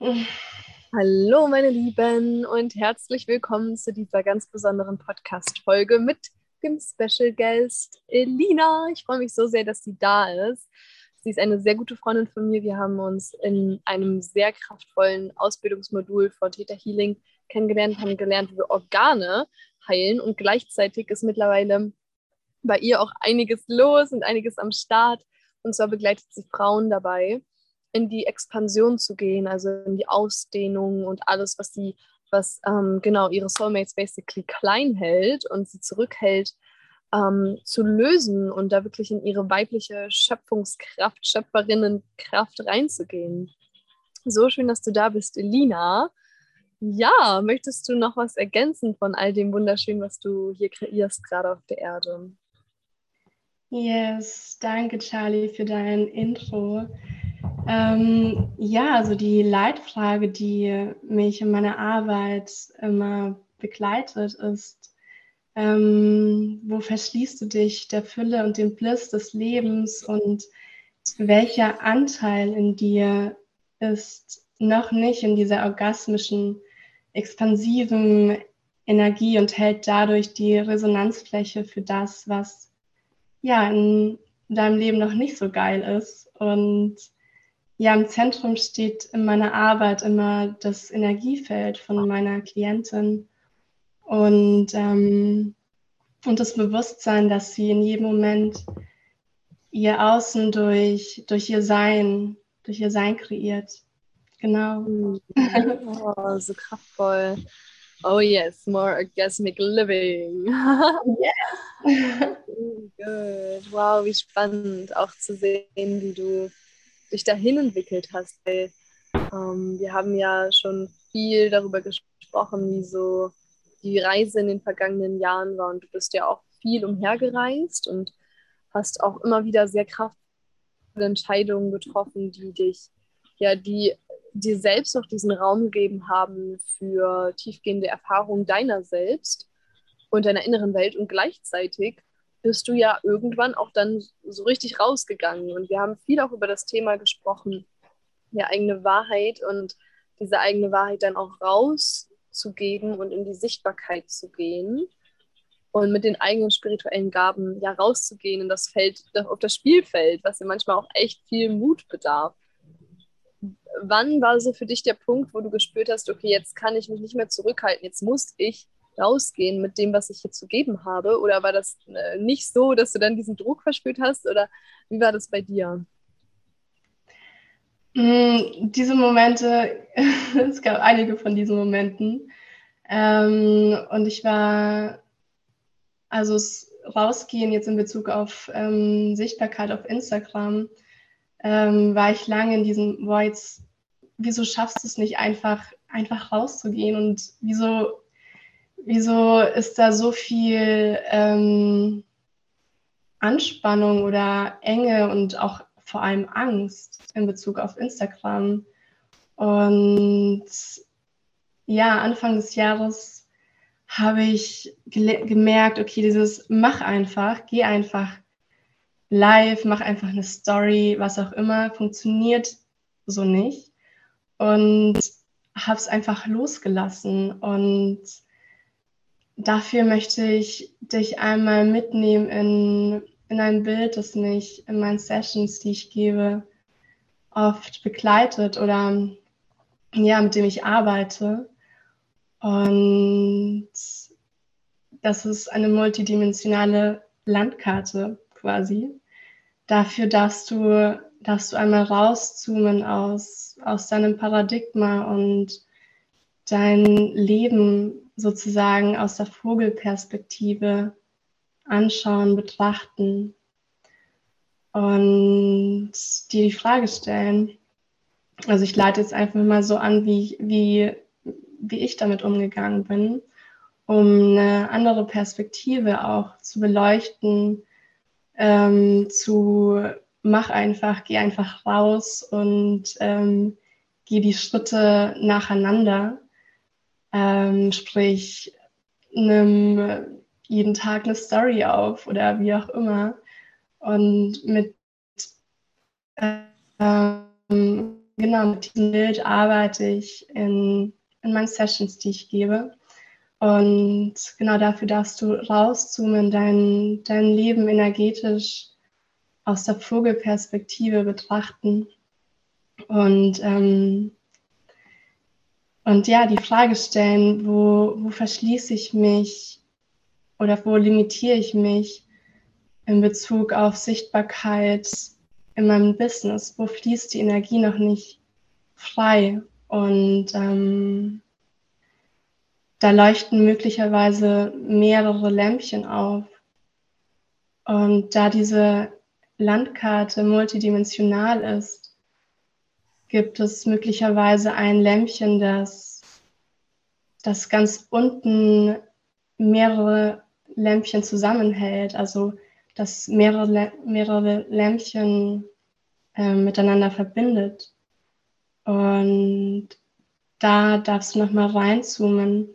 Hallo, meine Lieben, und herzlich willkommen zu dieser ganz besonderen Podcast-Folge mit dem Special Guest Elina. Ich freue mich so sehr, dass sie da ist. Sie ist eine sehr gute Freundin von mir. Wir haben uns in einem sehr kraftvollen Ausbildungsmodul von Theta Healing kennengelernt, haben gelernt, wie wir Organe heilen und gleichzeitig ist mittlerweile bei ihr auch einiges los und einiges am Start. Und zwar begleitet sie Frauen dabei, in die Expansion zu gehen, also in die Ausdehnung und alles, was sie, was ähm, genau ihre Soulmates basically klein hält und sie zurückhält, ähm, zu lösen und da wirklich in ihre weibliche Schöpfungskraft, Schöpferinnenkraft reinzugehen. So schön, dass du da bist, Elina. Ja, möchtest du noch was ergänzen von all dem Wunderschönen, was du hier kreierst, gerade auf der Erde? Yes, danke Charlie für dein Intro. Ähm, ja, also die Leitfrage, die mich in meiner Arbeit immer begleitet, ist, ähm, wo verschließt du dich der Fülle und dem Bliss des Lebens und welcher Anteil in dir ist noch nicht in dieser orgasmischen, expansiven Energie und hält dadurch die Resonanzfläche für das, was ja in deinem Leben noch nicht so geil ist? Und ja, im Zentrum steht in meiner Arbeit immer das Energiefeld von meiner Klientin und, ähm, und das Bewusstsein, dass sie in jedem Moment ihr Außen durch, durch ihr Sein, durch ihr Sein kreiert. Genau. Oh, so kraftvoll. Oh yes, more orgasmic living. yes. Good. Wow, wie spannend auch zu sehen, wie du dich dahin entwickelt hast. Weil ähm, wir haben ja schon viel darüber gesprochen, wie so die Reise in den vergangenen Jahren war. Und du bist ja auch viel umhergereist und hast auch immer wieder sehr kraftvolle Entscheidungen getroffen, die dich, ja, die dir selbst auch diesen Raum gegeben haben für tiefgehende Erfahrungen deiner selbst und deiner inneren Welt und gleichzeitig bist du ja irgendwann auch dann so richtig rausgegangen. Und wir haben viel auch über das Thema gesprochen, die eigene Wahrheit und diese eigene Wahrheit dann auch rauszugeben und in die Sichtbarkeit zu gehen und mit den eigenen spirituellen Gaben ja rauszugehen in das Feld, auf das Spielfeld, was ja manchmal auch echt viel Mut bedarf. Wann war so für dich der Punkt, wo du gespürt hast, okay, jetzt kann ich mich nicht mehr zurückhalten, jetzt muss ich rausgehen mit dem, was ich hier zu geben habe? Oder war das äh, nicht so, dass du dann diesen Druck verspürt hast? Oder wie war das bei dir? Mm, diese Momente, es gab einige von diesen Momenten. Ähm, und ich war, also das rausgehen jetzt in Bezug auf ähm, Sichtbarkeit auf Instagram, ähm, war ich lange in diesem, boah, jetzt, wieso schaffst du es nicht einfach, einfach rauszugehen und wieso wieso ist da so viel ähm, Anspannung oder Enge und auch vor allem Angst in Bezug auf Instagram? Und ja, Anfang des Jahres habe ich gemerkt, okay, dieses mach einfach, geh einfach live, mach einfach eine Story, was auch immer, funktioniert so nicht. Und habe es einfach losgelassen und dafür möchte ich dich einmal mitnehmen in, in ein Bild, das mich in meinen Sessions, die ich gebe, oft begleitet oder ja, mit dem ich arbeite. Und das ist eine multidimensionale Landkarte quasi. Dafür darfst du, darfst du einmal rauszoomen aus, aus deinem Paradigma und dein Leben sozusagen aus der Vogelperspektive anschauen, betrachten und dir die Frage stellen. Also ich leite jetzt einfach mal so an, wie, wie, wie ich damit umgegangen bin, um eine andere Perspektive auch zu beleuchten, ähm, zu mach einfach, geh einfach raus und ähm, geh die Schritte nacheinander ähm, sprich, nimm jeden Tag eine Story auf oder wie auch immer. Und mit ähm, genau mit diesem Bild arbeite ich in, in meinen Sessions, die ich gebe. Und genau dafür darfst du rauszoomen, dein, dein Leben energetisch aus der Vogelperspektive betrachten. Und, ähm, und ja, die Frage stellen, wo, wo verschließe ich mich oder wo limitiere ich mich in Bezug auf Sichtbarkeit in meinem Business? Wo fließt die Energie noch nicht frei? Und ähm, da leuchten möglicherweise mehrere Lämpchen auf. Und da diese Landkarte multidimensional ist, gibt es möglicherweise ein Lämpchen, das, das ganz unten mehrere Lämpchen zusammenhält, also das mehrere, mehrere Lämpchen äh, miteinander verbindet. Und da darfst du nochmal reinzoomen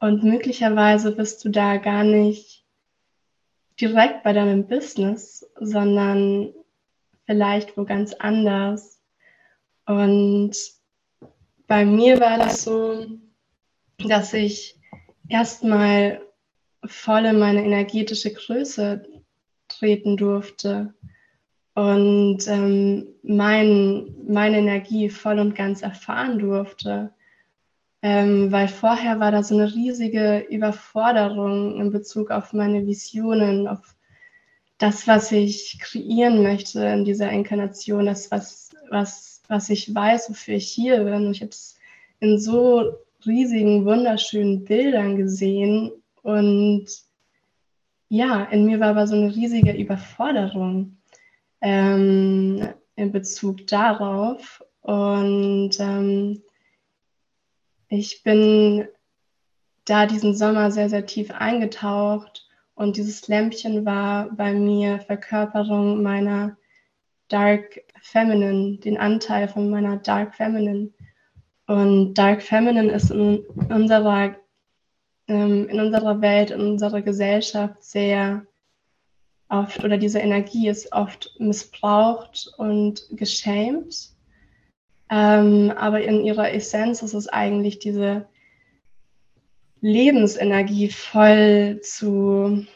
und möglicherweise bist du da gar nicht direkt bei deinem Business, sondern vielleicht wo ganz anders. Und bei mir war das so, dass ich erstmal voll in meine energetische Größe treten durfte und ähm, mein, meine Energie voll und ganz erfahren durfte. Ähm, weil vorher war da so eine riesige Überforderung in Bezug auf meine Visionen, auf das, was ich kreieren möchte in dieser Inkarnation, das, was, was, was ich weiß, wofür ich hier bin. Ich habe es in so riesigen, wunderschönen Bildern gesehen und ja, in mir war aber so eine riesige Überforderung ähm, in Bezug darauf. Und ähm, ich bin da diesen Sommer sehr, sehr tief eingetaucht und dieses Lämpchen war bei mir Verkörperung meiner Dark Feminine, den Anteil von meiner Dark Feminine. Und Dark Feminine ist in unserer, ähm, in unserer Welt, in unserer Gesellschaft sehr oft, oder diese Energie ist oft missbraucht und geschämt. Ähm, aber in ihrer Essenz ist es eigentlich diese Lebensenergie voll zu,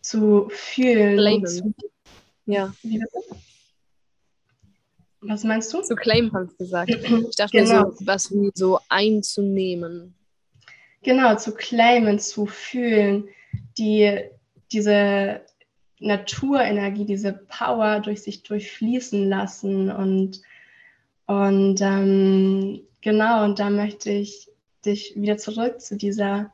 zu fühlen. Zu, ja. Was meinst du? Zu claimen, hast du gesagt. Ich dachte genau. so, was wie so einzunehmen. Genau, zu claimen, zu fühlen, die, diese Naturenergie, diese Power durch sich durchfließen lassen und, und ähm, genau, und da möchte ich dich wieder zurück zu dieser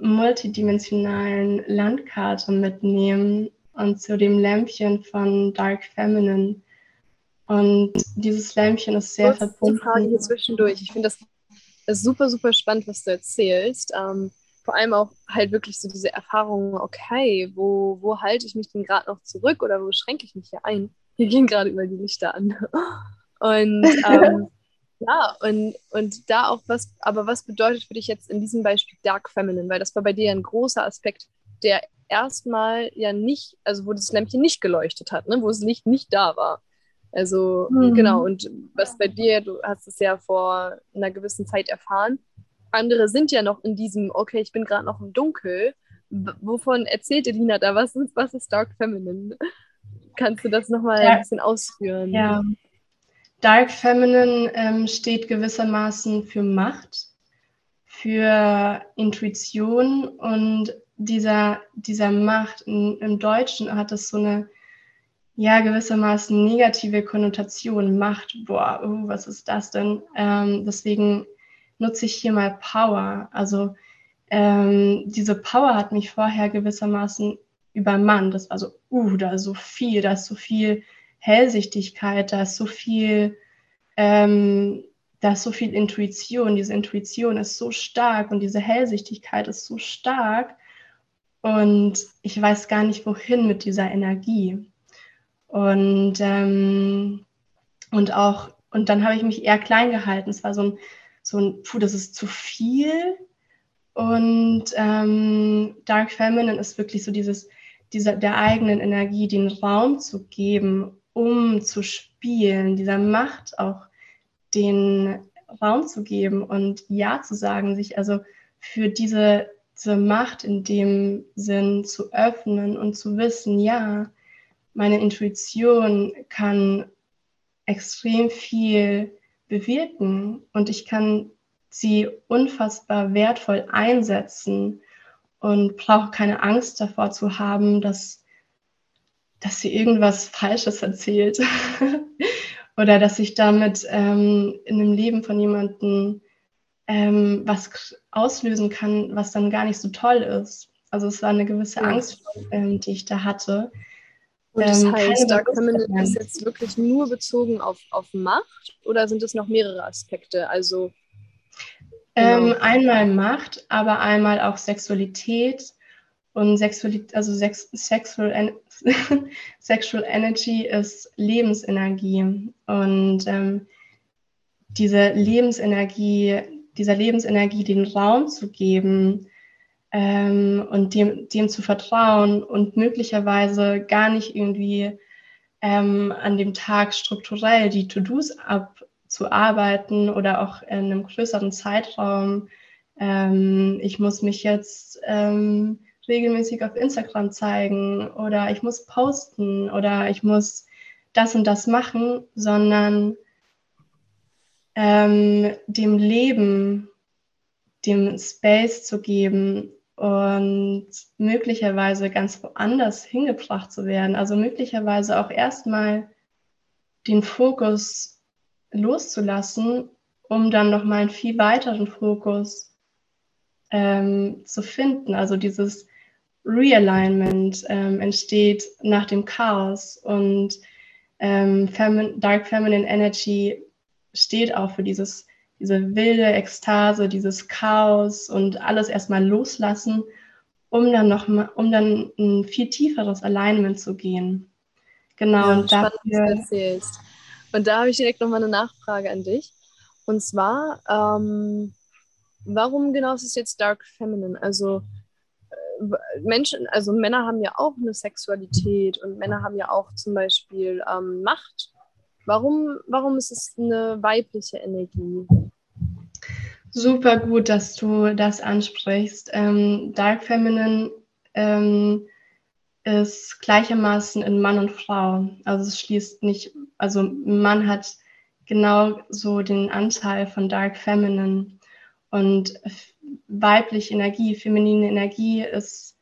multidimensionalen Landkarte mitnehmen und zu dem Lämpchen von Dark Feminine. Und dieses Lämpchen ist sehr Kurz verbunden. Frage hier zwischendurch. Ich finde das super, super spannend, was du erzählst. Ähm, vor allem auch halt wirklich so diese Erfahrung, okay, wo, wo halte ich mich denn gerade noch zurück oder wo schränke ich mich hier ein? Hier gehen gerade immer die Lichter an. Und ähm, ja, und, und da auch was, aber was bedeutet für dich jetzt in diesem Beispiel Dark Feminine? Weil das war bei dir ein großer Aspekt, der erstmal ja nicht, also wo das Lämpchen nicht geleuchtet hat, ne? wo das Licht nicht da war. Also mhm. genau, und was bei dir, du hast es ja vor einer gewissen Zeit erfahren, andere sind ja noch in diesem, okay, ich bin gerade noch im Dunkel. Wovon erzählt Elina da? Was ist, was ist Dark Feminine? Kannst du das nochmal ja. ein bisschen ausführen? Ja. Dark Feminine ähm, steht gewissermaßen für Macht, für Intuition und dieser, dieser Macht in, im Deutschen hat es so eine ja gewissermaßen negative Konnotation. Macht, boah, oh, was ist das denn? Ähm, deswegen nutze ich hier mal Power. Also ähm, diese Power hat mich vorher gewissermaßen übermannt. Das war so, uh, da ist so viel, da ist so viel Hellsichtigkeit, da ist so viel, ähm, da ist so viel Intuition. Diese Intuition ist so stark und diese Hellsichtigkeit ist so stark. Und ich weiß gar nicht, wohin mit dieser Energie. Und, ähm, und auch, und dann habe ich mich eher klein gehalten. Es war so ein so ein, puh, das ist zu viel. Und ähm, Dark Feminine ist wirklich so dieses, dieser, der eigenen Energie den Raum zu geben, umzuspielen, dieser Macht auch den Raum zu geben und Ja zu sagen, sich also für diese, diese Macht in dem Sinn zu öffnen und zu wissen, ja, meine Intuition kann extrem viel bewirken und ich kann sie unfassbar wertvoll einsetzen und brauche keine Angst davor zu haben, dass, dass sie irgendwas Falsches erzählt oder dass ich damit ähm, in dem Leben von jemandem ähm, was auslösen kann, was dann gar nicht so toll ist. Also es war eine gewisse Angst, ähm, die ich da hatte. Und das ähm, heißt, Dark Feminine ist jetzt wirklich nur bezogen auf, auf Macht oder sind es noch mehrere Aspekte? Also ähm, genau. einmal Macht, aber einmal auch Sexualität und Sexualität, also Sex, Sexual, Sexual Energy ist Lebensenergie und ähm, diese Lebensenergie, dieser Lebensenergie den Raum zu geben ähm, und dem, dem zu vertrauen und möglicherweise gar nicht irgendwie ähm, an dem Tag strukturell die To-Dos abzuarbeiten oder auch in einem größeren Zeitraum. Ähm, ich muss mich jetzt ähm, regelmäßig auf Instagram zeigen oder ich muss posten oder ich muss das und das machen, sondern ähm, dem Leben, dem Space zu geben und möglicherweise ganz woanders hingebracht zu werden. Also möglicherweise auch erstmal den Fokus loszulassen, um dann nochmal einen viel weiteren Fokus ähm, zu finden. Also dieses Realignment ähm, entsteht nach dem Chaos und ähm, Femin Dark Feminine Energy steht auch für dieses, diese wilde Ekstase, dieses Chaos und alles erstmal loslassen, um dann noch mal, um dann ein viel tieferes Alignment zu gehen. Genau, ja, und dafür, Und da habe ich direkt noch mal eine Nachfrage an dich. Und zwar, ähm, warum genau ist es jetzt Dark Feminine? Also äh, Menschen, also Männer haben ja auch eine Sexualität und Männer haben ja auch zum Beispiel ähm, Macht Warum, warum ist es eine weibliche Energie? Super gut, dass du das ansprichst. Ähm, Dark Feminine ähm, ist gleichermaßen in Mann und Frau. Also es schließt nicht, also Mann hat genau so den Anteil von Dark Feminine und weibliche Energie, feminine Energie ist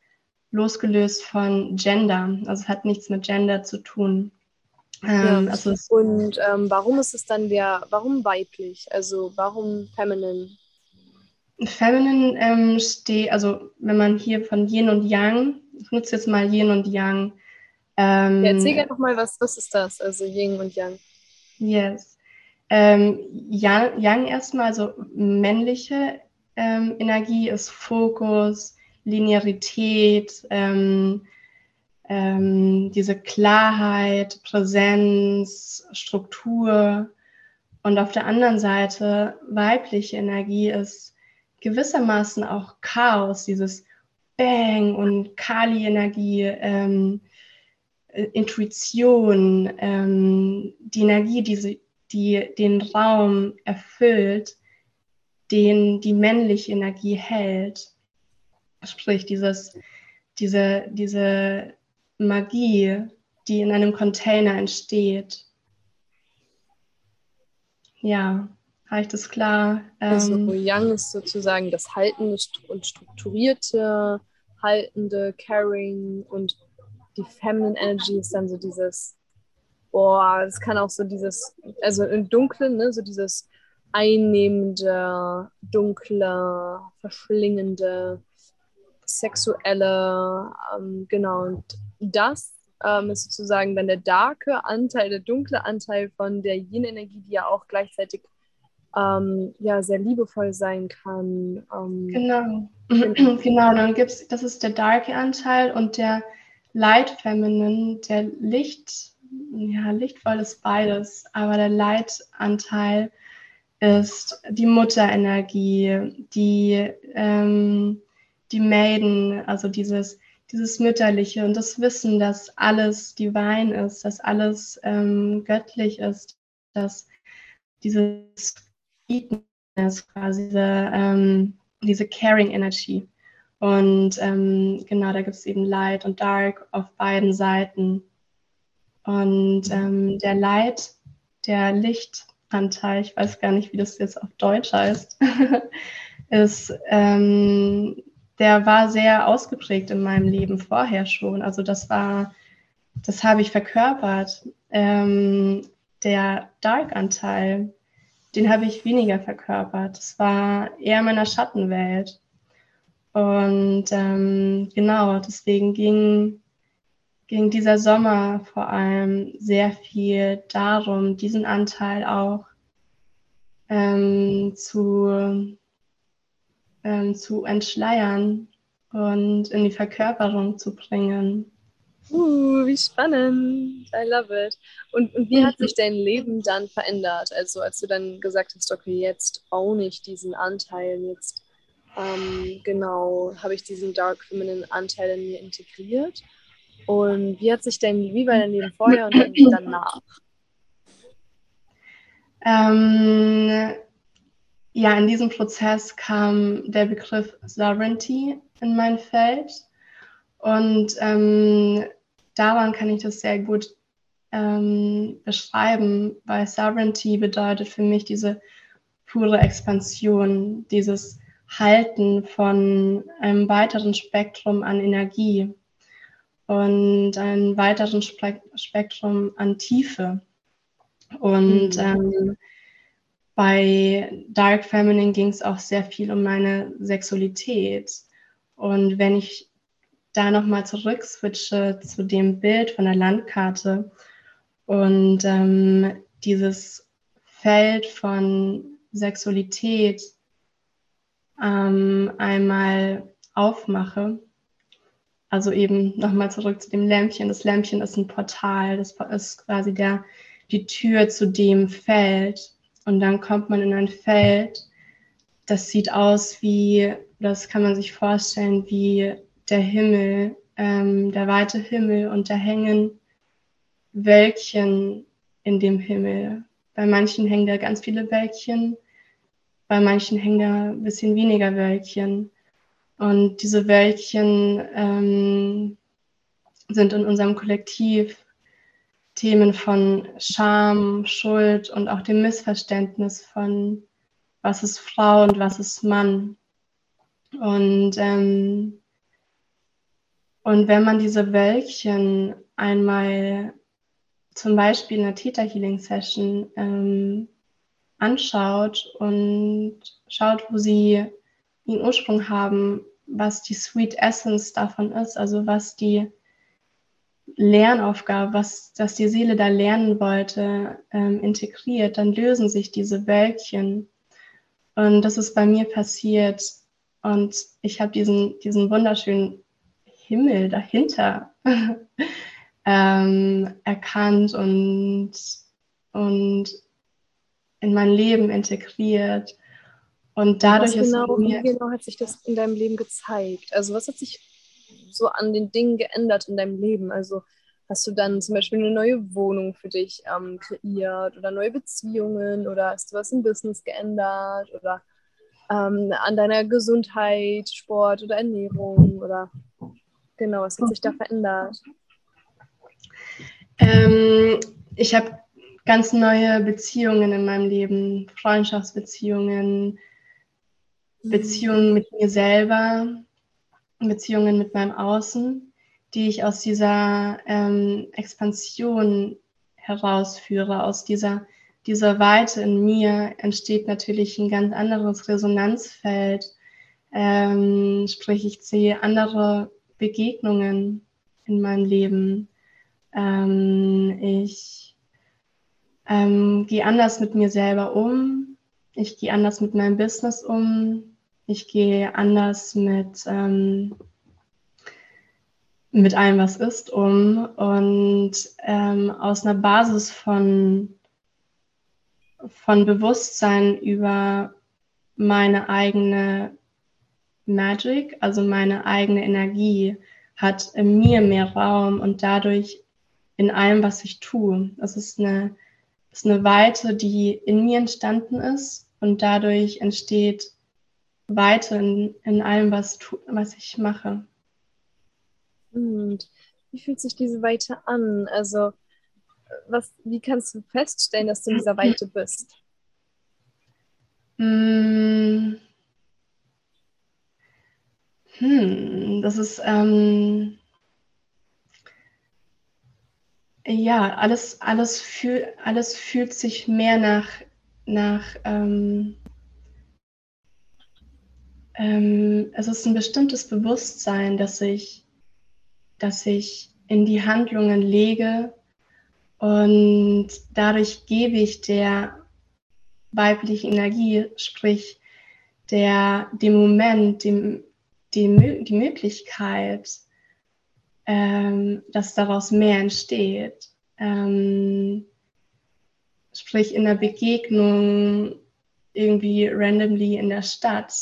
losgelöst von Gender. Also es hat nichts mit Gender zu tun. Ähm, ja. also und ähm, warum ist es dann der, warum weiblich? Also warum feminine? Feminine ähm, steht, also wenn man hier von Yin und Yang, ich nutze jetzt mal Yin und Yang. Ähm, ja, erzähl gerne nochmal, was, was ist das, also Yin und Yang? Yes. Ähm, Yang, Yang erstmal, also männliche ähm, Energie ist Fokus, Linearität, ähm, ähm, diese Klarheit, Präsenz, Struktur. Und auf der anderen Seite weibliche Energie ist gewissermaßen auch Chaos, dieses Bang und Kali-Energie, ähm, äh, Intuition, ähm, die Energie, die, die den Raum erfüllt, den die männliche Energie hält. Sprich, dieses, diese, diese Magie, die in einem Container entsteht. Ja, habe ich das klar? Also ähm, Young ist sozusagen das Haltende und Strukturierte, Haltende, Caring und die Feminine Energy ist dann so dieses, boah, es kann auch so dieses, also im Dunklen, ne, so dieses einnehmende, dunkle, verschlingende, sexuelle, ähm, genau, und das ähm, ist sozusagen dann der darke Anteil, der dunkle Anteil von der Yin-Energie, die ja auch gleichzeitig ähm, ja, sehr liebevoll sein kann. Ähm, genau. genau, dann gibt es, das ist der darke Anteil und der Light Feminine, der Licht, ja, lichtvoll ist beides, aber der Light-Anteil ist die Mutterenergie, die, ähm, die Maiden, also dieses dieses Mütterliche und das Wissen, dass alles divine ist, dass alles ähm, göttlich ist, dass dieses ist quasi diese, ähm, diese Caring Energy. Und ähm, genau, da gibt es eben Light und Dark auf beiden Seiten. Und ähm, der Light, der Lichtanteil, ich weiß gar nicht, wie das jetzt auf Deutsch heißt, ist, ähm, der war sehr ausgeprägt in meinem Leben vorher schon. Also das war, das habe ich verkörpert. Ähm, der Dark-Anteil, den habe ich weniger verkörpert. Das war eher meiner Schattenwelt. Und ähm, genau, deswegen ging, ging dieser Sommer vor allem sehr viel darum, diesen Anteil auch ähm, zu, ähm, zu entschleiern und in die Verkörperung zu bringen. Uh, wie spannend. I love it. Und, und wie hat sich dein Leben dann verändert? Also als du dann gesagt hast, okay, jetzt own ich diesen Anteil, jetzt ähm, genau habe ich diesen Dark Feminine Anteil in mir integriert. Und wie hat sich dein, wie war dein Leben vorher und danach? Ähm, ja, in diesem Prozess kam der Begriff Sovereignty in mein Feld. Und ähm, daran kann ich das sehr gut ähm, beschreiben, weil Sovereignty bedeutet für mich diese pure Expansion, dieses Halten von einem weiteren Spektrum an Energie und einem weiteren Spektrum an Tiefe. Und mhm. ähm, bei Dark Feminine ging es auch sehr viel um meine Sexualität. Und wenn ich da nochmal zurück switche zu dem Bild von der Landkarte und ähm, dieses Feld von Sexualität ähm, einmal aufmache, also eben nochmal zurück zu dem Lämpchen. Das Lämpchen ist ein Portal, das ist quasi der, die Tür zu dem Feld. Und dann kommt man in ein Feld, das sieht aus wie, das kann man sich vorstellen, wie der Himmel, ähm, der weite Himmel und da hängen Wölkchen in dem Himmel. Bei manchen hängen da ganz viele Wölkchen, bei manchen hängen da ein bisschen weniger Wölkchen. Und diese Wölkchen ähm, sind in unserem Kollektiv Themen von Scham, Schuld und auch dem Missverständnis von, was ist Frau und was ist Mann. Und ähm, und wenn man diese Wölkchen einmal zum Beispiel in einer Theta Healing Session ähm, anschaut und schaut, wo sie ihren Ursprung haben, was die Sweet Essence davon ist, also was die Lernaufgabe, was dass die Seele da lernen wollte, ähm, integriert, dann lösen sich diese Wölkchen. Und das ist bei mir passiert. Und ich habe diesen, diesen wunderschönen Himmel dahinter ähm, erkannt und, und in mein Leben integriert. Und dadurch was genau, ist mir, wie genau hat sich das in deinem Leben gezeigt? Also was hat sich so an den Dingen geändert in deinem Leben? Also hast du dann zum Beispiel eine neue Wohnung für dich ähm, kreiert oder neue Beziehungen oder hast du was im Business geändert oder ähm, an deiner Gesundheit, Sport oder Ernährung oder Genau, was hat sich da verändert? Ähm, ich habe ganz neue Beziehungen in meinem Leben, Freundschaftsbeziehungen, mhm. Beziehungen mit mir selber, Beziehungen mit meinem Außen, die ich aus dieser ähm, Expansion herausführe, aus dieser, dieser Weite in mir entsteht natürlich ein ganz anderes Resonanzfeld. Ähm, sprich, ich sehe andere Begegnungen in meinem Leben. Ähm, ich ähm, gehe anders mit mir selber um. Ich gehe anders mit meinem Business um. Ich gehe anders mit, ähm, mit allem, was ist, um. Und ähm, aus einer Basis von, von Bewusstsein über meine eigene Magic, also meine eigene Energie, hat in mir mehr Raum und dadurch in allem, was ich tue. Es ist eine, ist eine Weite, die in mir entstanden ist und dadurch entsteht Weite in, in allem, was, tu, was ich mache. Und wie fühlt sich diese Weite an? Also, was, wie kannst du feststellen, dass du in dieser Weite bist? Hm, hm das ist ähm, ja alles, alles, fühl, alles fühlt sich mehr nach, nach ähm, ähm, es ist ein bestimmtes Bewusstsein, das ich, das ich in die Handlungen lege und dadurch gebe ich der weiblichen Energie, sprich der, dem Moment, dem, dem, die Möglichkeit, ähm, dass daraus mehr entsteht. Ähm, sprich in der Begegnung irgendwie randomly in der Stadt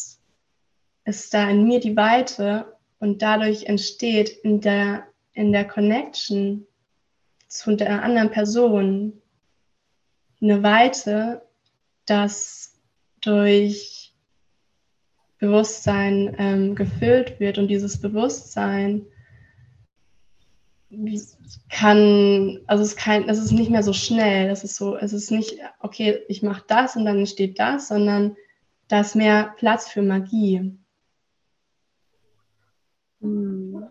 ist da in mir die Weite und dadurch entsteht in der, in der Connection zu der anderen Person eine Weite, das durch Bewusstsein ähm, gefüllt wird und dieses Bewusstsein kann, also es kann, es ist nicht mehr so schnell, das ist so, es ist nicht, okay, ich mache das und dann entsteht das, sondern da ist mehr Platz für Magie. Hm.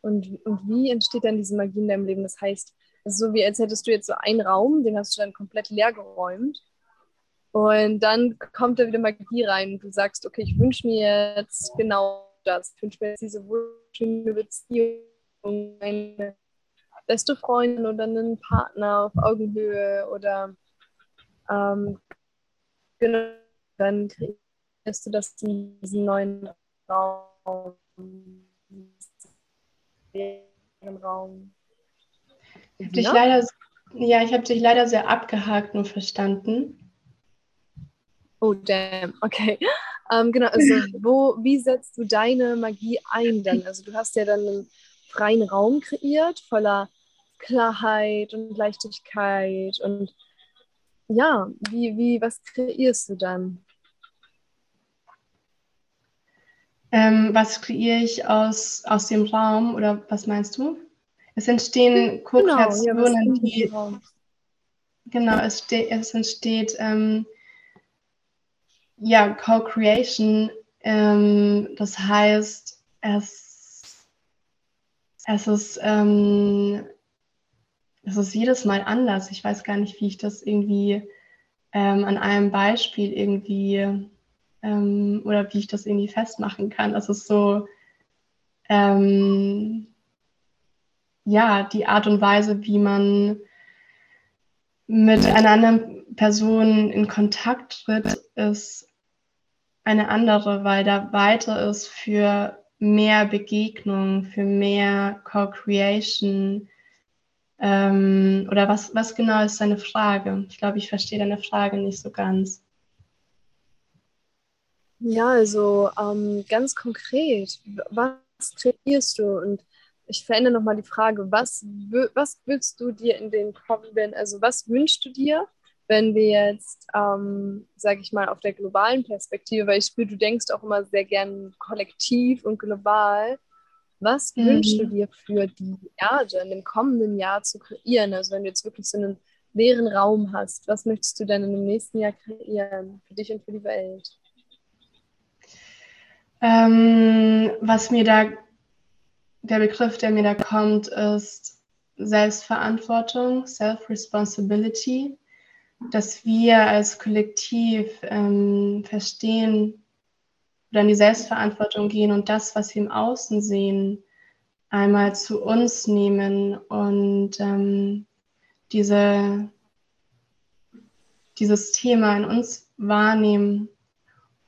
Und, und wie entsteht dann diese Magie in deinem Leben? Das heißt, so wie als hättest du jetzt so einen Raum, den hast du dann komplett leer geräumt. Und dann kommt da wieder Magie rein. Du sagst, okay, ich wünsche mir jetzt genau das. Ich wünsche mir jetzt diese wunderschöne Beziehung, eine beste Freundin oder einen Partner auf Augenhöhe oder ähm, genau, dann kriegst du das in diesen neuen Raum im Raum. Ich dich leider, ja, ich habe dich leider sehr abgehakt nur verstanden. Oh, damn, okay. Ähm, genau, also wo, wie setzt du deine Magie ein dann? Also du hast ja dann einen freien Raum kreiert, voller Klarheit und Leichtigkeit und ja, wie, wie, was kreierst du dann? Ähm, was kreiere ich aus, aus dem Raum oder was meinst du? Es entstehen Co-Kreationen, genau, ja, die. Genau, es, ste es entsteht ähm, ja Co-Creation. Ähm, das heißt, es, es ist ähm, es ist jedes Mal anders. Ich weiß gar nicht, wie ich das irgendwie ähm, an einem Beispiel irgendwie ähm, oder wie ich das irgendwie festmachen kann. Es ist so, ähm, ja, die Art und Weise, wie man mit einer anderen Person in Kontakt tritt, ist eine andere, weil da weiter ist für mehr Begegnung, für mehr Co-Creation. Ähm, oder was, was genau ist deine Frage? Ich glaube, ich verstehe deine Frage nicht so ganz. Ja, also ähm, ganz konkret, was kreierst du? Und ich verändere nochmal die Frage, was, was willst du dir in den kommenden, also was wünschst du dir, wenn wir jetzt, ähm, sage ich mal, auf der globalen Perspektive, weil ich spüre, du denkst auch immer sehr gern kollektiv und global, was mhm. wünschst du dir für die Erde in dem kommenden Jahr zu kreieren? Also wenn du jetzt wirklich so einen leeren Raum hast, was möchtest du denn in dem nächsten Jahr kreieren für dich und für die Welt? Ähm, was mir da, der Begriff, der mir da kommt, ist Selbstverantwortung, Self-Responsibility, dass wir als Kollektiv ähm, verstehen oder in die Selbstverantwortung gehen und das, was wir im Außen sehen, einmal zu uns nehmen und ähm, diese, dieses Thema in uns wahrnehmen.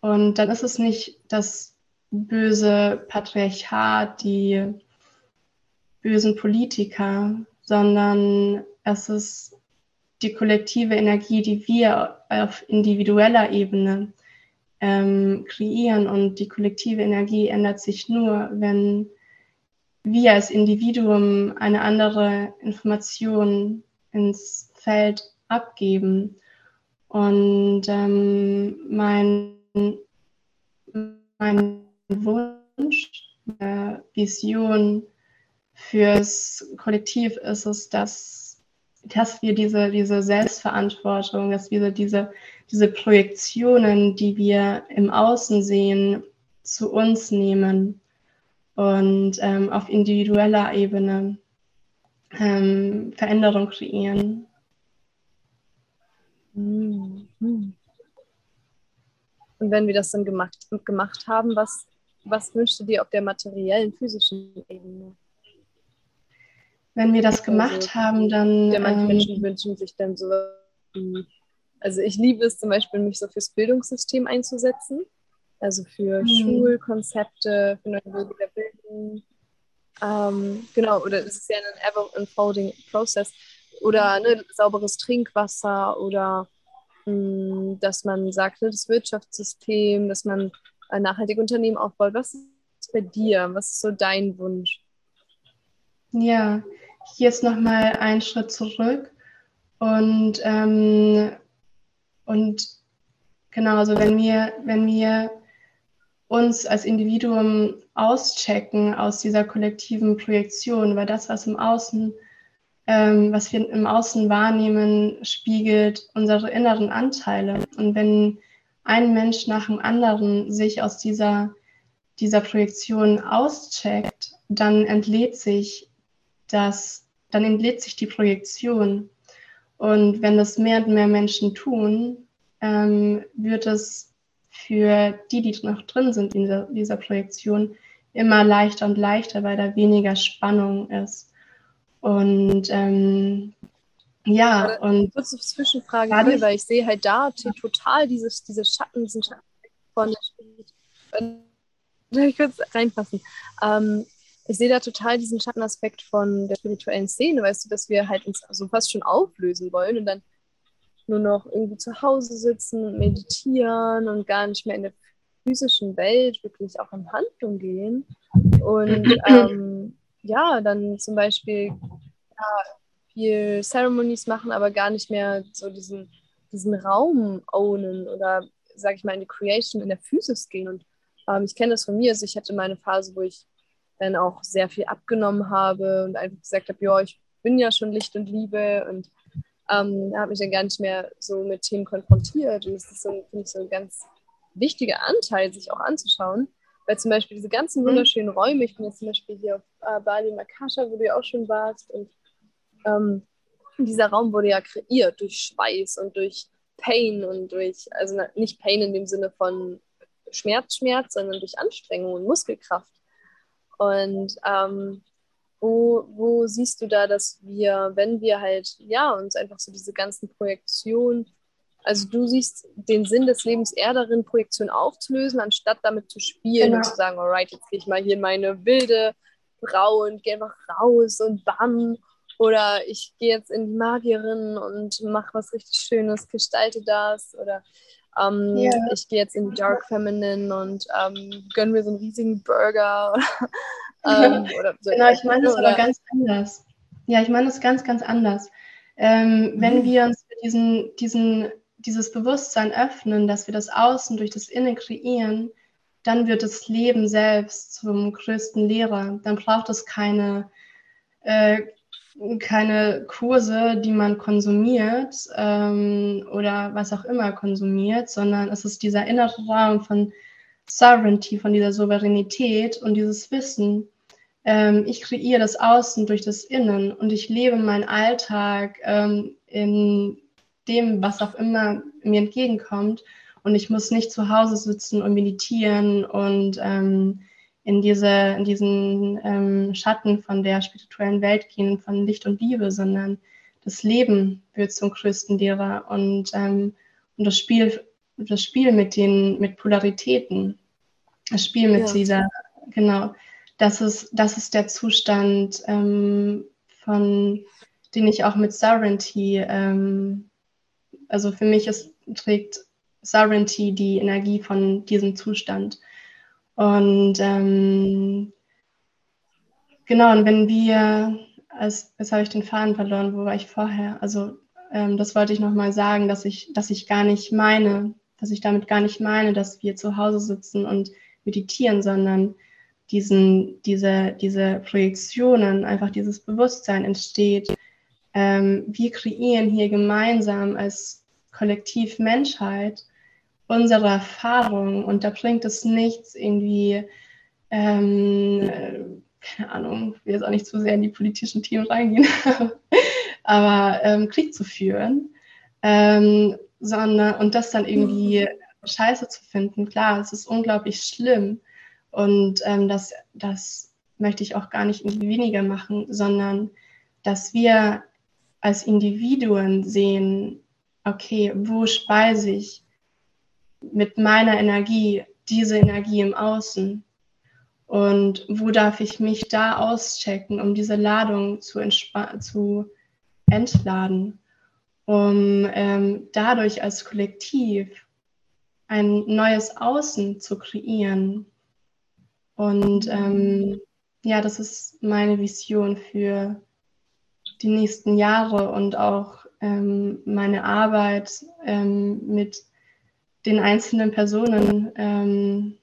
Und dann ist es nicht das böse Patriarchat, die bösen Politiker, sondern es ist die kollektive Energie, die wir auf individueller Ebene ähm, kreieren. Und die kollektive Energie ändert sich nur, wenn wir als Individuum eine andere Information ins Feld abgeben. Und ähm, mein, mein Wunsch, äh, Vision fürs Kollektiv ist es, dass, dass wir diese, diese Selbstverantwortung, dass wir diese, diese Projektionen, die wir im Außen sehen, zu uns nehmen und ähm, auf individueller Ebene ähm, Veränderung kreieren. Mhm. Und wenn wir das dann gemacht, gemacht haben, was, was wünschst du dir auf der materiellen, physischen Ebene? Wenn wir das gemacht also, haben, dann. Ja, manche ähm, Menschen wünschen sich dann so. Also ich liebe es zum Beispiel, mich so fürs Bildungssystem einzusetzen. Also für mhm. Schulkonzepte, für neue Wege der Bildung. Ähm, genau, oder es ist ja ein ever-unfolding Process. Oder ne, sauberes Trinkwasser oder mh, hm, dass man sagt, ne, das Wirtschaftssystem, dass man ein nachhaltiges Unternehmen aufbaut. Was ist bei dir? Was ist so dein Wunsch? Ja, hier ist nochmal ein Schritt zurück und, ähm, und genau, also wenn wir, wenn wir uns als Individuum auschecken aus dieser kollektiven Projektion, weil das, was im Außen, ähm, was wir im Außen wahrnehmen, spiegelt unsere inneren Anteile. Und wenn ein Mensch nach dem anderen sich aus dieser, dieser Projektion auscheckt, dann entlädt sich das, dann entlädt sich die Projektion. Und wenn das mehr und mehr Menschen tun, ähm, wird es für die, die noch drin sind in dieser, dieser Projektion, immer leichter und leichter, weil da weniger Spannung ist. Und ähm, ja, und. Kurze Zwischenfrage, dadurch, weil ich sehe halt da total dieses, diese Schatten, diesen Schatten von der ich kurz reinfassen? Ähm, ich sehe da total diesen Schattenaspekt von der spirituellen Szene, weißt du, dass wir halt uns so fast schon auflösen wollen und dann nur noch irgendwie zu Hause sitzen und meditieren und gar nicht mehr in der physischen Welt wirklich auch in Handlung gehen. Und ähm, ja, dann zum Beispiel ja, viel Ceremonies machen, aber gar nicht mehr so diesen, diesen Raum ownen oder, sag ich mal, in die Creation in der Physis gehen. Und ähm, ich kenne das von mir, also ich hatte meine Phase, wo ich dann auch sehr viel abgenommen habe und einfach gesagt habe, ja, ich bin ja schon Licht und Liebe und ähm, habe mich dann gar nicht mehr so mit Themen konfrontiert. Und das ist, so, finde ich, so ein ganz wichtiger Anteil, sich auch anzuschauen. Weil zum Beispiel diese ganzen mhm. wunderschönen Räume, ich bin jetzt zum Beispiel hier auf äh, Bali Makasha, wo du ja auch schon warst, und ähm, dieser Raum wurde ja kreiert durch Schweiß und durch Pain und durch, also nicht Pain in dem Sinne von Schmerz, Schmerz, sondern durch Anstrengung und Muskelkraft. Und ähm, wo, wo siehst du da, dass wir, wenn wir halt, ja, uns einfach so diese ganzen Projektionen, also du siehst den Sinn des Lebens eher darin, Projektionen aufzulösen, anstatt damit zu spielen genau. und zu sagen, alright, jetzt gehe ich mal hier in meine wilde Frau und gehe einfach raus und bam. Oder ich gehe jetzt in die Magierin und mache was richtig Schönes, gestalte das. Oder ähm, yeah. ich gehe jetzt in die Dark Feminine und ähm, gönne mir so einen riesigen Burger. Ähm, so genau, ich meine es aber ganz anders. Ja, ich meine es ganz, ganz anders. Ähm, mhm. Wenn wir uns diesen, diesen, dieses Bewusstsein öffnen, dass wir das Außen durch das Innen kreieren, dann wird das Leben selbst zum größten Lehrer. Dann braucht es keine, äh, keine Kurse, die man konsumiert ähm, oder was auch immer konsumiert, sondern es ist dieser innere Raum von Sovereignty, von dieser Souveränität und dieses Wissen, ähm, ich kreiere das Außen durch das Innen und ich lebe meinen Alltag ähm, in dem, was auch immer mir entgegenkommt. Und ich muss nicht zu Hause sitzen und meditieren und ähm, in, diese, in diesen ähm, Schatten von der spirituellen Welt gehen, von Licht und Liebe, sondern das Leben wird zum größten Lehrer und, ähm, und das Spiel, das Spiel mit den mit Polaritäten, das Spiel mit ja. dieser, genau, das ist, das ist der Zustand, ähm, von, den ich auch mit Sovereignty, ähm, also für mich ist, trägt Sovereignty die Energie von diesem Zustand. Und ähm, genau, und wenn wir, als, jetzt habe ich den Faden verloren, wo war ich vorher? Also ähm, das wollte ich nochmal sagen, dass ich, dass ich gar nicht meine, dass ich damit gar nicht meine, dass wir zu Hause sitzen und meditieren, sondern diesen, diese, diese Projektionen, einfach dieses Bewusstsein entsteht. Ähm, wir kreieren hier gemeinsam als Kollektiv Menschheit unsere Erfahrung und da bringt es nichts irgendwie, ähm, keine Ahnung, ich will jetzt auch nicht zu sehr in die politischen Themen reingehen, aber ähm, Krieg zu führen, ähm, sondern und das dann irgendwie scheiße zu finden. Klar, es ist unglaublich schlimm und ähm, das, das möchte ich auch gar nicht weniger machen, sondern dass wir als Individuen sehen, okay, wo speise ich mit meiner Energie diese Energie im Außen? Und wo darf ich mich da auschecken, um diese Ladung zu, zu entladen, um ähm, dadurch als Kollektiv ein neues Außen zu kreieren. Und ähm, ja, das ist meine Vision für die nächsten Jahre und auch ähm, meine Arbeit ähm, mit den einzelnen Personen. Ähm,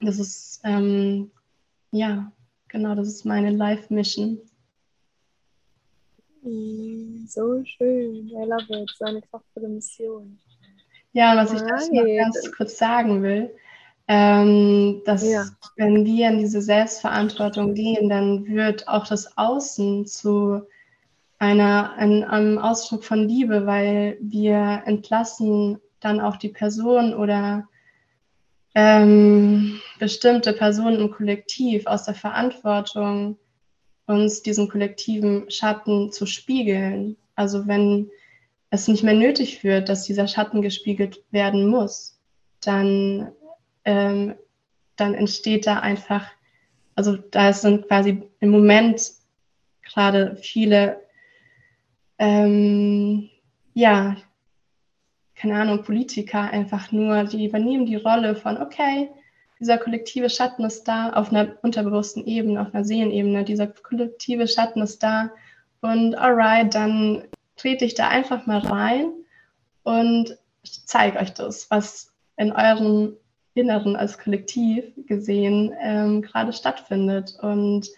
das ist, ähm, ja, genau, das ist meine Life-Mission. So schön, I love it, so eine kraftvolle Mission. Ja, was ich dazu noch ganz kurz sagen will, ähm, dass ja. wenn wir in diese Selbstverantwortung gehen, dann wird auch das Außen zu einer, ein, einem Ausdruck von Liebe, weil wir entlassen dann auch die Person oder ähm, bestimmte Personen im Kollektiv aus der Verantwortung, uns diesen kollektiven Schatten zu spiegeln. Also wenn es nicht mehr nötig wird, dass dieser Schatten gespiegelt werden muss, dann, ähm, dann entsteht da einfach, also da sind quasi im Moment gerade viele, ähm, ja, keine Ahnung, Politiker einfach nur, die übernehmen die Rolle von, okay, dieser kollektive Schatten ist da auf einer unterbewussten Ebene, auf einer Seelenebene, dieser kollektive Schatten ist da und alright, dann trete ich da einfach mal rein und zeige euch das, was in eurem Inneren als Kollektiv gesehen ähm, gerade stattfindet. Und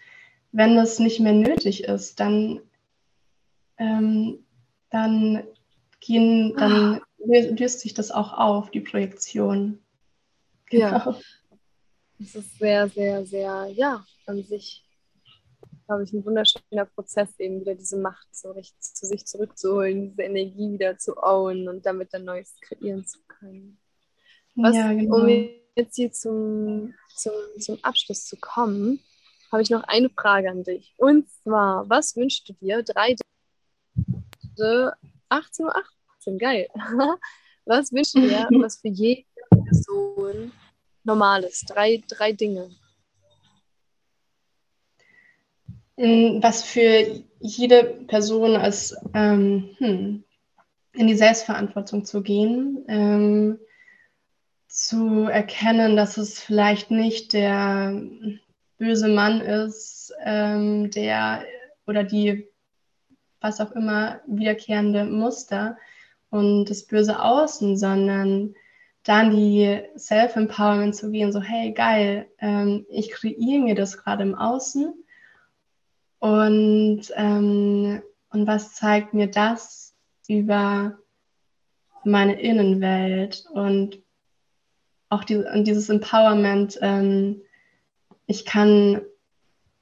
wenn das nicht mehr nötig ist, dann, ähm, dann gehen, dann löst sich das auch auf, die Projektion. Genau. Ja. Es ist sehr, sehr, sehr, ja, an sich, glaube ich, ein wunderschöner Prozess, eben wieder diese Macht so richtig zu sich zurückzuholen, diese Energie wieder zu own und damit dann Neues kreieren zu können. Was, ja, genau. Um jetzt hier zum, zum, zum Abschluss zu kommen, habe ich noch eine Frage an dich. Und zwar, was wünschst du dir? Drei 18 Uhr 18, geil. Was wünschst du dir, was für jede Person normal ist? Drei, drei Dinge. Mm, was für jede Person als ähm, hm, in die Selbstverantwortung zu gehen, ähm, zu erkennen, dass es vielleicht nicht der böse Mann ist, ähm, der oder die was auch immer wiederkehrende Muster, und das böse Außen, sondern dann die Self-Empowerment zu gehen, so hey, geil, ähm, ich kreiere mir das gerade im Außen. Und, ähm, und was zeigt mir das über meine Innenwelt und auch die, und dieses Empowerment, ähm, ich kann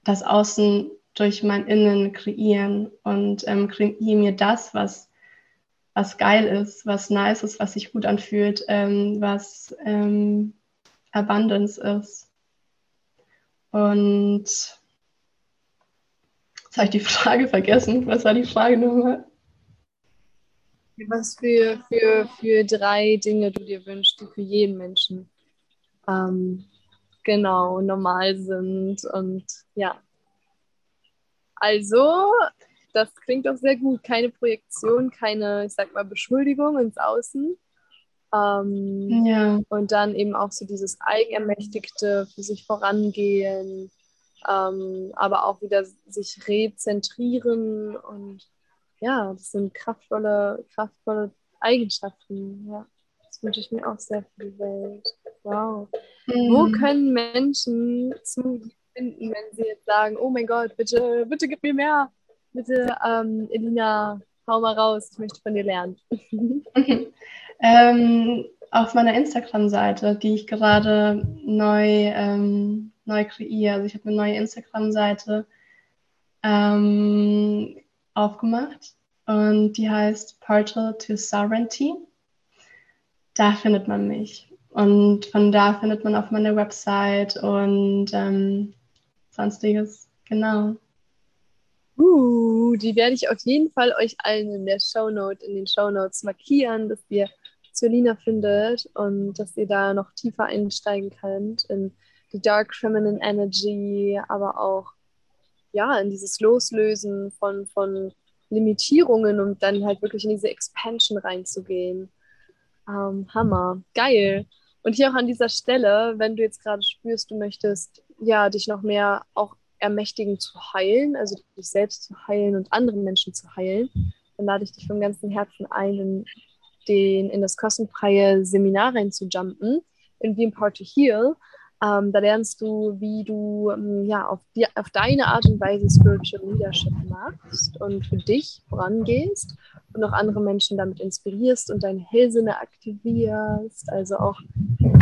das Außen durch mein Innen kreieren und ähm, kreiere mir das, was was geil ist, was nice ist, was sich gut anfühlt, ähm, was ähm, Abundance ist. Und jetzt habe ich die Frage vergessen. Was war die Frage nochmal? Was für, für, für drei Dinge du dir wünschst, die für jeden Menschen ähm, genau normal sind. Und ja. Also, das klingt doch sehr gut. Keine Projektion, keine, ich sag mal, Beschuldigung ins Außen. Ähm, ja. Und dann eben auch so dieses Eigenermächtigte, für sich vorangehen, ähm, aber auch wieder sich rezentrieren und ja, das sind kraftvolle, kraftvolle Eigenschaften. Ja, das wünsche ich mir auch sehr für die Welt. Wow. Mhm. Wo können Menschen zu finden, wenn sie jetzt sagen, oh mein Gott, bitte, bitte gib mir mehr. Bitte, ähm, Elina, hau mal raus, ich möchte von dir lernen. ähm, auf meiner Instagram-Seite, die ich gerade neu, ähm, neu kreiere. Also ich habe eine neue Instagram-Seite ähm, aufgemacht und die heißt Portal to Sovereignty. Da findet man mich. Und von da findet man auf meiner Website und ähm, sonstiges. Genau. Uh, die werde ich auf jeden Fall euch allen in der Shownote, in den Shownotes markieren, dass ihr Lina findet und dass ihr da noch tiefer einsteigen könnt in die Dark Feminine Energy, aber auch ja, in dieses Loslösen von, von Limitierungen und dann halt wirklich in diese Expansion reinzugehen. Ähm, Hammer, geil. Und hier auch an dieser Stelle, wenn du jetzt gerade spürst, du möchtest ja dich noch mehr auch ermächtigen zu heilen, also dich selbst zu heilen und andere Menschen zu heilen, dann lade ich dich von ganzem Herzen ein, in, den, in das kostenfreie Seminar reinzujumpen, in Be Empowered to Heal. Ähm, da lernst du, wie du ähm, ja, auf, die, auf deine Art und Weise Spiritual Leadership machst und für dich vorangehst und auch andere Menschen damit inspirierst und deine Hellsinne aktivierst, also auch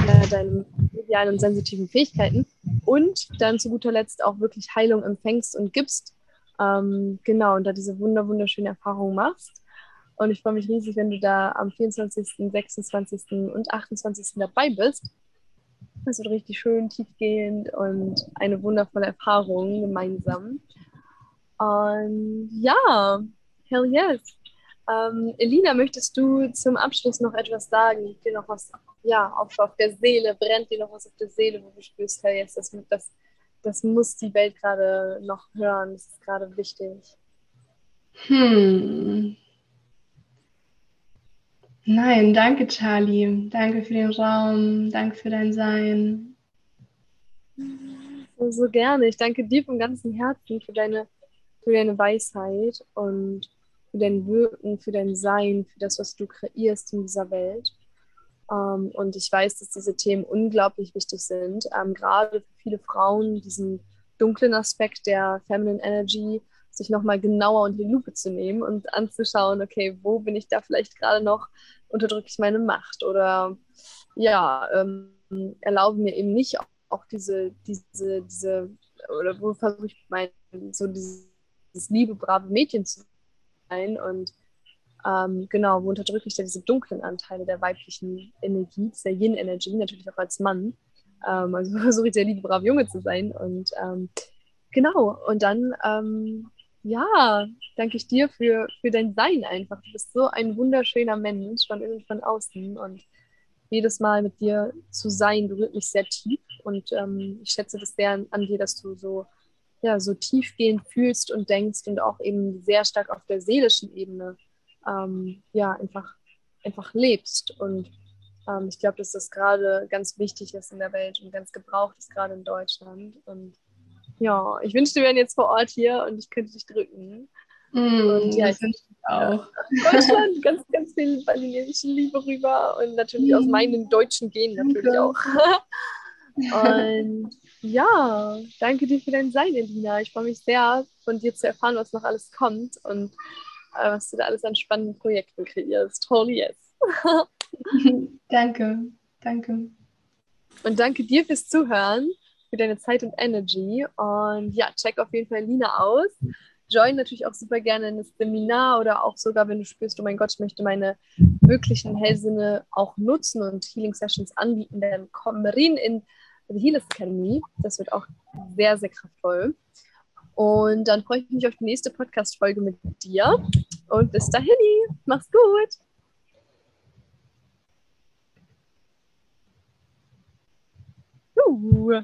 äh, deine medialen und sensitiven Fähigkeiten und dann zu guter Letzt auch wirklich Heilung empfängst und gibst. Ähm, genau, und da diese wunder wunderschöne Erfahrung machst. Und ich freue mich riesig, wenn du da am 24., 26. und 28. dabei bist. Es wird richtig schön tiefgehend und eine wundervolle Erfahrung gemeinsam. Und ja, hell yes. Ähm, Elina, möchtest du zum Abschluss noch etwas sagen? Dir noch was ja, auf, auf der Seele? Brennt dir noch was auf der Seele, wo du spürst, hey, yes, das, das, das muss die Welt gerade noch hören, das ist gerade wichtig? Hm. Nein, danke, Charlie. Danke für den Raum. Danke für dein Sein. So, so gerne. Ich danke dir von ganzem Herzen für deine, für deine Weisheit und für dein Wirken, für dein Sein, für das, was du kreierst in dieser Welt. Ähm, und ich weiß, dass diese Themen unglaublich wichtig sind, ähm, gerade für viele Frauen, diesen dunklen Aspekt der Feminine Energy, sich nochmal genauer unter die Lupe zu nehmen und anzuschauen, okay, wo bin ich da vielleicht gerade noch unterdrücke ich meine Macht oder ja, ähm, erlaube mir eben nicht auch diese, diese, diese, oder wo versuche ich mein, so dieses, dieses liebe, brave Mädchen zu sein und ähm, genau, wo unterdrücke ich da diese dunklen Anteile der weiblichen Energie, dieser Yin-Energie, natürlich auch als Mann. Ähm, also versuche ich der liebe, brave Junge zu sein und ähm, genau, und dann ähm, ja, danke ich dir für, für dein Sein einfach. Du bist so ein wunderschöner Mensch von innen von außen und jedes Mal mit dir zu sein berührt mich sehr tief und ähm, ich schätze das sehr an, dir, dass du so, ja, so tiefgehend fühlst und denkst und auch eben sehr stark auf der seelischen Ebene ähm, ja, einfach, einfach lebst und ähm, ich glaube, dass das gerade ganz wichtig ist in der Welt und ganz gebraucht ist, gerade in Deutschland und ja, ich wünschte, wir wären jetzt vor Ort hier und ich könnte dich drücken. Mm, und ja, ich wünsche auch. Ja, Deutschland, ganz, ganz viel balinesische Liebe rüber und natürlich mm. aus meinen deutschen Genen natürlich auch. und ja, danke dir für dein Sein, Elina. Ich freue mich sehr, von dir zu erfahren, was noch alles kommt und äh, was du da alles an spannenden Projekten kreierst. Holy yes. danke, danke. Und danke dir fürs Zuhören für deine Zeit und Energy. Und ja, check auf jeden Fall Lina aus. Join natürlich auch super gerne in das Seminar oder auch sogar, wenn du spürst, oh mein Gott, ich möchte meine wirklichen Hellsinne auch nutzen und Healing Sessions anbieten, dann komm rein in die Healers Academy. Das wird auch sehr, sehr kraftvoll. Und dann freue ich mich auf die nächste Podcast-Folge mit dir. Und bis dahin, mach's gut. Uh.